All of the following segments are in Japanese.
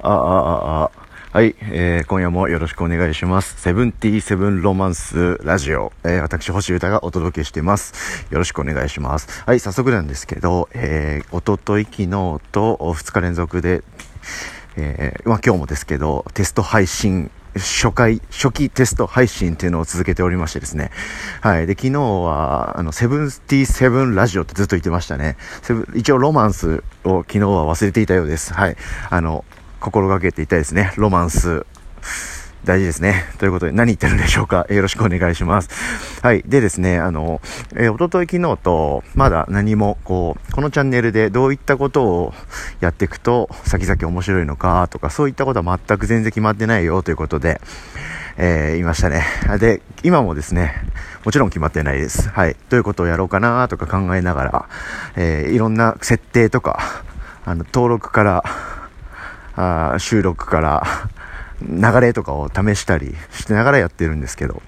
あ、あ、ああ、はい、えー、今夜もよろしくお願いします。セブンティーセブンロマンスラジオ、えー、私、星歌がお届けしてます。よろしくお願いします。はい、早速なんですけど、えー、おととい、昨日と2日連続で、えー、まあ今日もですけど、テスト配信初回、初期テスト配信っていうのを続けておりましてですね。はい。で、昨日は、あの、セブンティーセブンラジオってずっと言ってましたね。一応ロマンスを昨日は忘れていたようです。はい。あの、心がけていたいですね。ロマンス。大事ですね。ということで、何言ってるんでしょうか。よろしくお願いします。はい。でですね、あの、えー、おととい昨日と、まだ何も、こう、このチャンネルでどういったことをやっていくと、先々面白いのか、とか、そういったことは全く全然決まってないよ、ということで、えー、言いましたね。で、今もですね、もちろん決まってないです。はい。どういうことをやろうかな、とか考えながら、えー、いろんな設定とか、あの、登録から、あ収録から 流れとかを試したりしてながらやってるんですけど、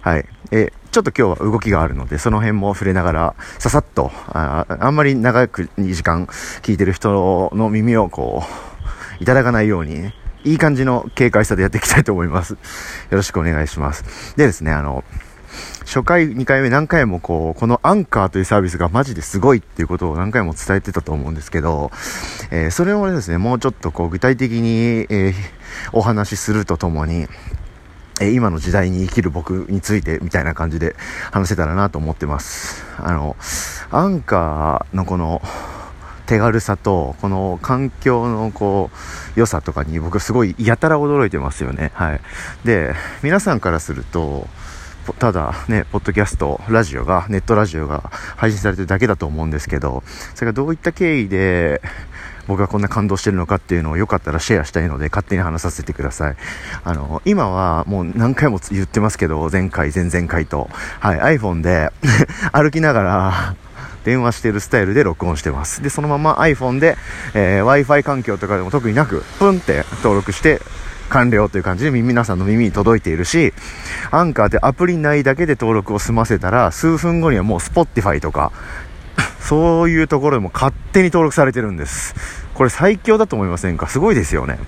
はい。え、ちょっと今日は動きがあるので、その辺も触れながら、ささっと、ああんまり長く2時間聞いてる人の耳をこう、いただかないように、いい感じの軽快さでやっていきたいと思います。よろしくお願いします。でですね、あの、初回、2回目何回もこう、このアンカーというサービスがマジですごいっていうことを何回も伝えてたと思うんですけど、えー、それをですね、もうちょっとこう具体的に、えー、お話しするとともに、え今の時代に生きる僕についてみたいな感じで話せたらなと思ってます。あの、アンカーのこの手軽さと、この環境のこう、良さとかに僕すごいやたら驚いてますよね。はい。で、皆さんからすると、ただね、ポッドキャスト、ラジオが、ネットラジオが配信されてるだけだと思うんですけど、それがどういった経緯で、僕がこんな感動してるのかっていうのをよかったらシェアしたいので勝手に話させてください。あの、今はもう何回も言ってますけど、前回、前々回と、はい、iPhone で 歩きながら、電話してるスタイルで録音してます。で、そのまま iPhone で、えー、Wi-Fi 環境とかでも特になく、プンって登録して完了という感じで皆さんの耳に届いているし、アンカーでアプリ内だけで登録を済ませたら、数分後にはもう Spotify とか、そういうところでも勝手に登録されてるんです。これ最強だと思いませんか？すごいですよね。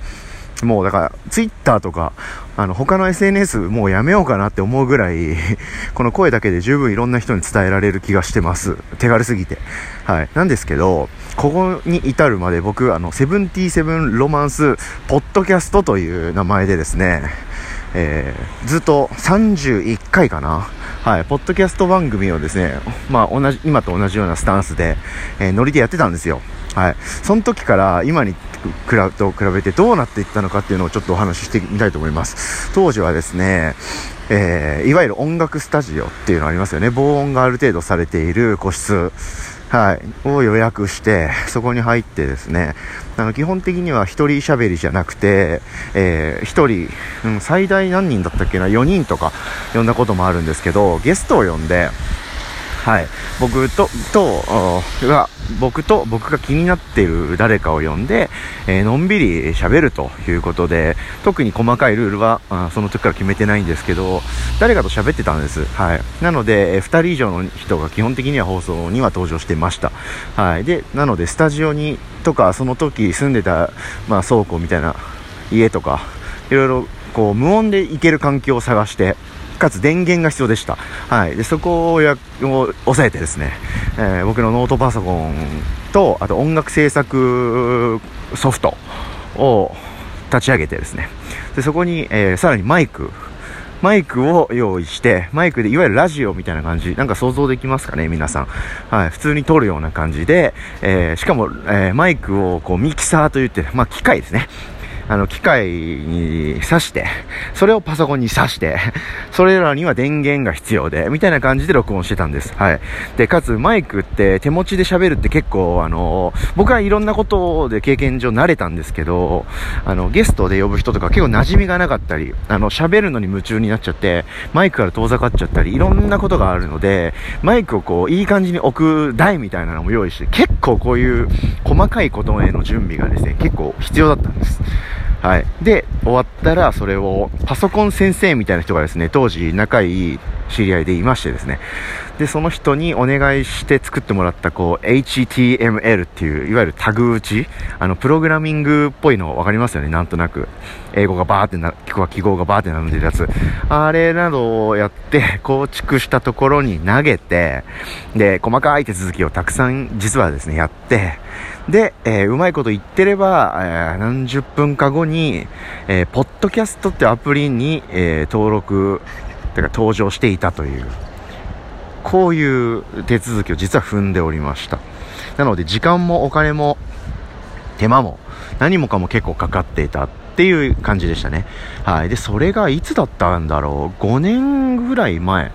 もうだから、ツイッターとか、あの、他の SNS もうやめようかなって思うぐらい、この声だけで十分いろんな人に伝えられる気がしてます。手軽すぎて。はい。なんですけど、ここに至るまで僕、あの、セブンティーセブンロマンスポッドキャストという名前でですね、えー、ずっと31回かな。はい、ポッドキャスト番組をですね、まあ同じ、今と同じようなスタンスで、えー、ノリでやってたんですよ。はい。その時から今に比と比べてどうなっていったのかっていうのをちょっとお話ししてみたいと思います。当時はですね、えー、いわゆる音楽スタジオっていうのありますよね。防音がある程度されている個室。はい、を予約して、そこに入ってですね、あの、基本的には1人喋りじゃなくて、えー、人、うん、最大何人だったっけな、4人とか呼んだこともあるんですけど、ゲストを呼んで、はい、僕と、と、が、僕と僕が気になっている誰かを呼んで、えー、のんびり喋るということで、特に細かいルールはあその時から決めてないんですけど、誰かと喋ってたんです。はい。なので、えー、2人以上の人が基本的には放送には登場してました。はい。で、なので、スタジオにとか、その時住んでた、まあ、倉庫みたいな家とか、いろいろこう無音で行ける環境を探して、かつ電源が必要でした。はい。で、そこをや、を抑えてですね、えー、僕のノートパソコンと、あと音楽制作ソフトを立ち上げてですね、で、そこに、えー、さらにマイク、マイクを用意して、マイクでいわゆるラジオみたいな感じ、なんか想像できますかね、皆さん。はい、普通に撮るような感じで、えー、しかも、えー、マイクをこうミキサーと言って、まあ機械ですね。あの、機械に挿して、それをパソコンに挿して、それらには電源が必要で、みたいな感じで録音してたんです。はい。で、かつマイクって手持ちで喋るって結構、あの、僕はいろんなことで経験上慣れたんですけど、あの、ゲストで呼ぶ人とか結構馴染みがなかったり、あの、喋るのに夢中になっちゃって、マイクから遠ざかっちゃったり、いろんなことがあるので、マイクをこう、いい感じに置く台みたいなのも用意して、結構こういう細かいことへの準備がですね、結構必要だったんです。はい。で、終わったら、それを、パソコン先生みたいな人がですね、当時仲いい知り合いでいましてですね。で、その人にお願いして作ってもらった、こう、HTML っていう、いわゆるタグ打ち、あの、プログラミングっぽいの分かりますよね、なんとなく。英語がバーってな、記号がバーって並んでるやつ。あれなどをやって、構築したところに投げて、で、細かい手続きをたくさん、実はですね、やって、で、えー、うまいこと言ってれば、えー、何十分か後に、えー、ポッドキャストってアプリに、え登録、てか登場していたという、こういう手続きを実は踏んでおりました。なので、時間もお金も、手間も、何もかも結構かかっていたっていう感じでしたね。はい。で、それがいつだったんだろう ?5 年ぐらい前。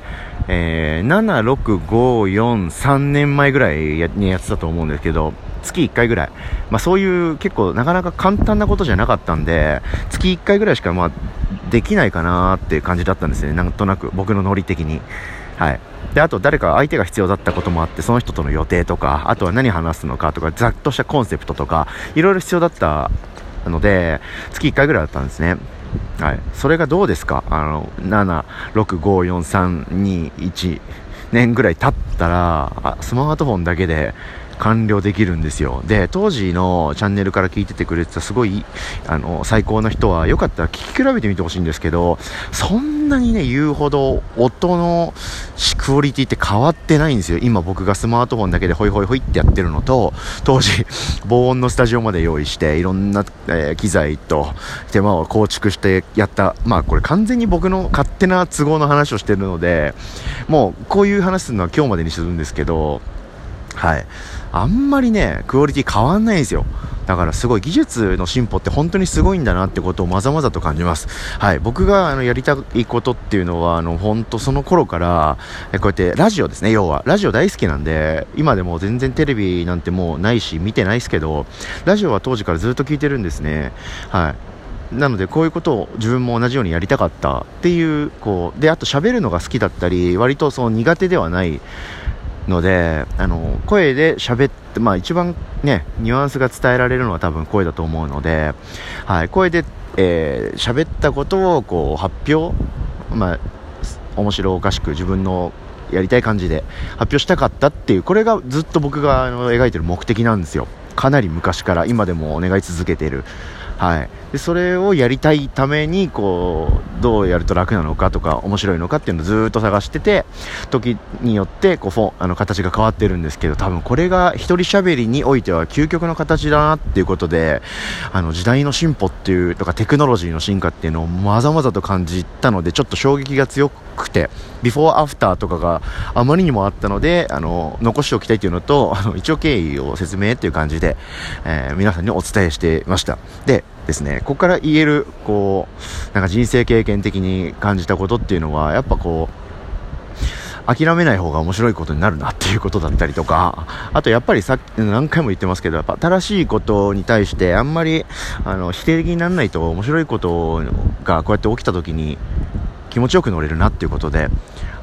えー、7、6、5、4、3年前ぐらいにやってたと思うんですけど、月1回ぐらい。まあそういう結構なかなか簡単なことじゃなかったんで、月1回ぐらいしかまあできないかなっていう感じだったんですね。なんとなく僕のノリ的に。はい。で、あと誰か相手が必要だったこともあって、その人との予定とか、あとは何話すのかとか、ざっとしたコンセプトとか、いろいろ必要だったので、月1回ぐらいだったんですね。はい。それがどうですか？あの、7、6、5、4、3、2、1年ぐらい経ったら、スマートフォンだけで、完了できるんですよ。で、当時のチャンネルから聞いててくれてたすごい、あの、最高な人は、よかったら聞き比べてみてほしいんですけど、そんなにね、言うほど音のクオリティって変わってないんですよ。今僕がスマートフォンだけでホイホイホイってやってるのと、当時、防音のスタジオまで用意して、いろんな、えー、機材と手間を構築してやった、まあこれ完全に僕の勝手な都合の話をしてるので、もうこういう話するのは今日までにするんですけど、はい。あんまりね、クオリティ変わんないんですよ。だからすごい技術の進歩って本当にすごいんだなってことをまざまざと感じます。はい。僕があのやりたいことっていうのは、あの、本当その頃から、こうやってラジオですね、要は。ラジオ大好きなんで、今でも全然テレビなんてもうないし、見てないですけど、ラジオは当時からずっと聞いてるんですね。はい。なのでこういうことを自分も同じようにやりたかったっていう、こう、で、あと喋るのが好きだったり、割とその苦手ではないので、あの、声で喋って、まあ一番ね、ニュアンスが伝えられるのは多分声だと思うので、はい、声で、えー、喋ったことをこう発表、まあ、面白おかしく自分のやりたい感じで発表したかったっていう、これがずっと僕があの描いてる目的なんですよ。かなり昔から今でもお願い続けている。はい。で、それをやりたいために、こう、どうやると楽なのかとか、面白いのかっていうのをずっと探してて、時によって、こう、フォあの、形が変わってるんですけど、多分これが一人喋りにおいては究極の形だなっていうことで、あの、時代の進歩っていう、とかテクノロジーの進化っていうのをまざまざと感じたので、ちょっと衝撃が強くて、ビフォーアフターとかがあまりにもあったので、あの、残しておきたいというのと、あの、一応経緯を説明っていう感じで、えー、皆さんにお伝えしていました。で、ですね、ここから言える、こう、なんか人生経験的に感じたことっていうのは、やっぱこう、諦めない方が面白いことになるなっていうことだったりとか、あとやっぱりさっき何回も言ってますけど、やっぱ新しいことに対してあんまり、あの、否定的にならないと面白いことがこうやって起きた時に気持ちよく乗れるなっていうことで、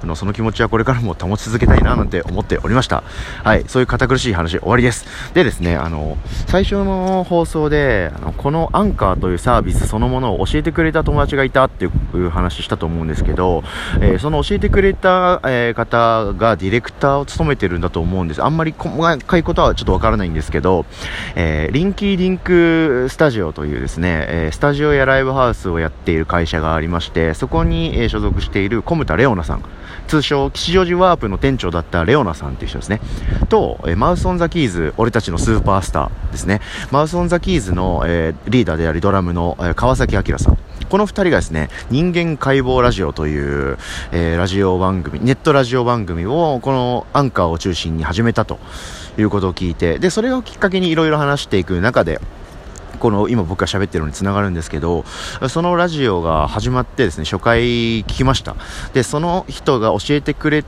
あの、その気持ちはこれからも保ち続けたいななんて思っておりました。はい、そういう堅苦しい話終わりです。でですね、あの、最初の放送で、あの、このアンカーというサービスそのものを教えてくれた友達がいたっていう話したと思うんですけど、えー、その教えてくれた、えー、方がディレクターを務めてるんだと思うんです。あんまり細かいことはちょっとわからないんですけど、えー、リンキーリンクスタジオというですね、えスタジオやライブハウスをやっている会社がありまして、そこに、え所属している小牟田レオナさん。通称吉祥寺ワープの店長だったレオナさんっていう人ですね。と、えマウス・オン・ザ・キーズ、俺たちのスーパースターですね。マウス・オン・ザ・キーズの、えー、リーダーでありドラムの、えー、川崎昭さん。この2人がですね、人間解剖ラジオという、えー、ラジオ番組、ネットラジオ番組を、このアンカーを中心に始めたということを聞いて、で、それをきっかけにいろいろ話していく中で、この今僕が喋ってるのにつながるんですけど、そのラジオが始まってですね、初回聞きました。で、その人が教えてくれ、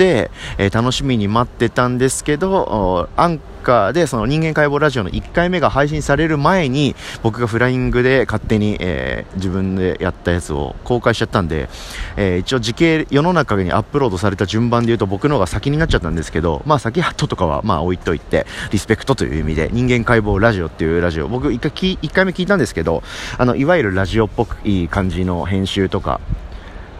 えー、楽しみに待ってたんですけど、アンカーでその人間解剖ラジオの1回目が配信される前に、僕がフライングで勝手に、えー、自分でやったやつを公開しちゃったんで、えー、一応時系、世の中にアップロードされた順番で言うと僕の方が先になっちゃったんですけど、まあ先ハットとかはまあ置いといて、リスペクトという意味で、人間解剖ラジオっていうラジオ、僕1回1回目聞いたんですけど、あの、いわゆるラジオっぽくいい感じの編集とか、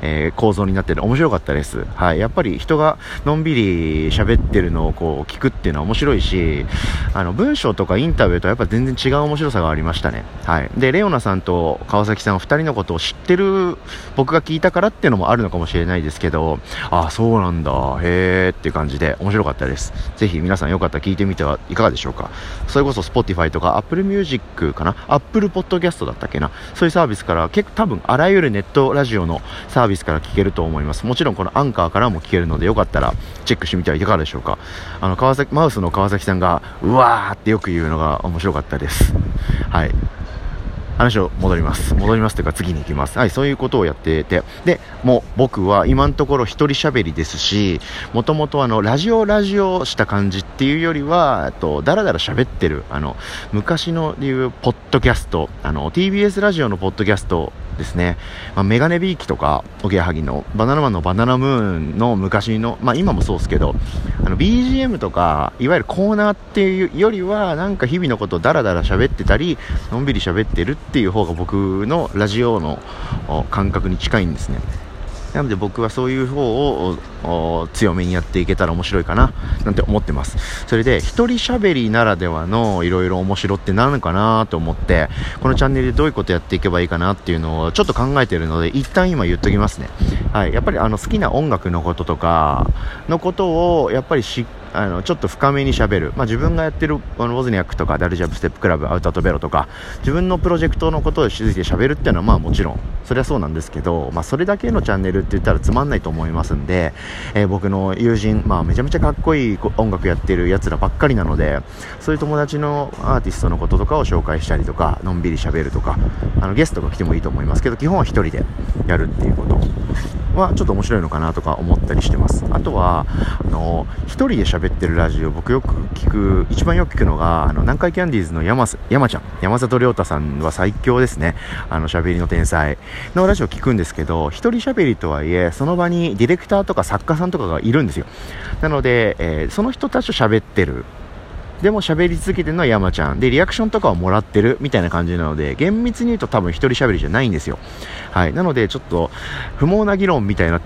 えー、構造になってる面白かったです。はい。やっぱり人がのんびり喋ってるのをこう聞くっていうのは面白いし、あの、文章とかインタビューとはやっぱ全然違う面白さがありましたね。はい。で、レオナさんと川崎さん2人のことを知ってる僕が聞いたからっていうのもあるのかもしれないですけど、ああ、そうなんだ、へーっていう感じで面白かったです。ぜひ皆さんよかったら聞いてみてはいかがでしょうか。それこそ Spotify とか Apple Music かな ?Apple Podcast だったっけな？そういうサービスから結構多分あらゆるネットラジオのサービスビスから聞けると思います。もちろんこのアンカーからも聞けるので、よかったらチェックしてみてはいかがでしょうか。あの、川崎、マウスの川崎さんが、うわーってよく言うのが面白かったです。はい。話を戻ります。戻りますというか次に行きます。はい、そういうことをやってて。で、もう僕は今のところ一人喋りですし、もともとあの、ラジオラジオした感じっていうよりは、えっと、だらだら喋ってる、あの、昔の言う、ポッドキャスト、あの、TBS ラジオのポッドキャストですね、まあ、メガネビーキとか、おぎやはぎのバナナマンのバナナムーンの昔の、まあ今もそうですけど、あの BGM とか、いわゆるコーナーっていうよりは、なんか日々のことをダラダラ喋ってたり、のんびり喋ってるっていう方が僕のラジオの感覚に近いんですね。なので僕はそういう方を強めにやっていけたら面白いかななんて思ってます。それで一人喋りならではのいろいろ面白って何かなと思ってこのチャンネルでどういうことやっていけばいいかなっていうのをちょっと考えてるので一旦今言っときますね。はい。やっぱりあの好きな音楽のこととかのことをやっぱりしっあのちょっと深めにしゃべる、まあ、自分がやってるあのウォズニャックとかダルジャブステップクラブアウトアトベロとか自分のプロジェクトのことをついてしゃべるっていうのはまあもちろんそれはそうなんですけど、まあ、それだけのチャンネルって言ったらつまんないと思いますんで、えー、僕の友人、まあ、めちゃめちゃかっこいい音楽やってるやつらばっかりなのでそういう友達のアーティストのこととかを紹介したりとかのんびりしゃべるとかあのゲストが来てもいいと思いますけど基本は1人でやるっていうこと。はちょっと面白いのかなとか思ったりしてますあとはあの1人で喋ってるラジオ僕よく聞く、一番よく聞くのが、あの、南海キャンディーズの山、山ちゃん、山里亮太さんは最強ですね。あの、喋りの天才のラジオ聞くんですけど、一人喋りとはいえ、その場にディレクターとか作家さんとかがいるんですよ。なので、えー、その人たちと喋ってる。でも喋り続けてるのは山ちゃん。で、リアクションとかをもらってるみたいな感じなので、厳密に言うと多分一人喋りじゃないんですよ。はい。なので、ちょっと、不毛な議論みたいな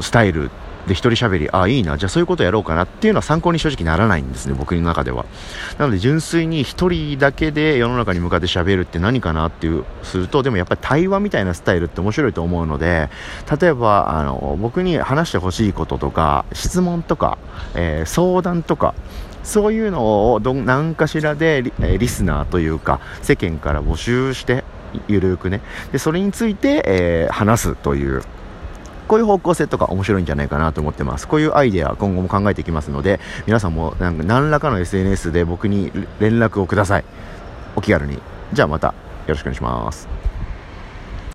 スタイルで、一人喋り、ああ、いいな、じゃあそういうことやろうかなっていうのは参考に正直ならないんですね、僕の中では。なので、純粋に一人だけで世の中に向かって喋るって何かなっていう、すると、でもやっぱり対話みたいなスタイルって面白いと思うので、例えば、あの、僕に話してほしいこととか、質問とか、えー、相談とか、そういうのをど何かしらでリリスナーというか世間から募集してゆるくねでそれについて、えー、話すというこういう方向性とか面白いんじゃないかなと思ってます。こういうアイデア今後も考えていきますので、皆さんもなんか何らかの SNS で僕に連絡をください。お気軽に。じゃあまたよろしくお願いします。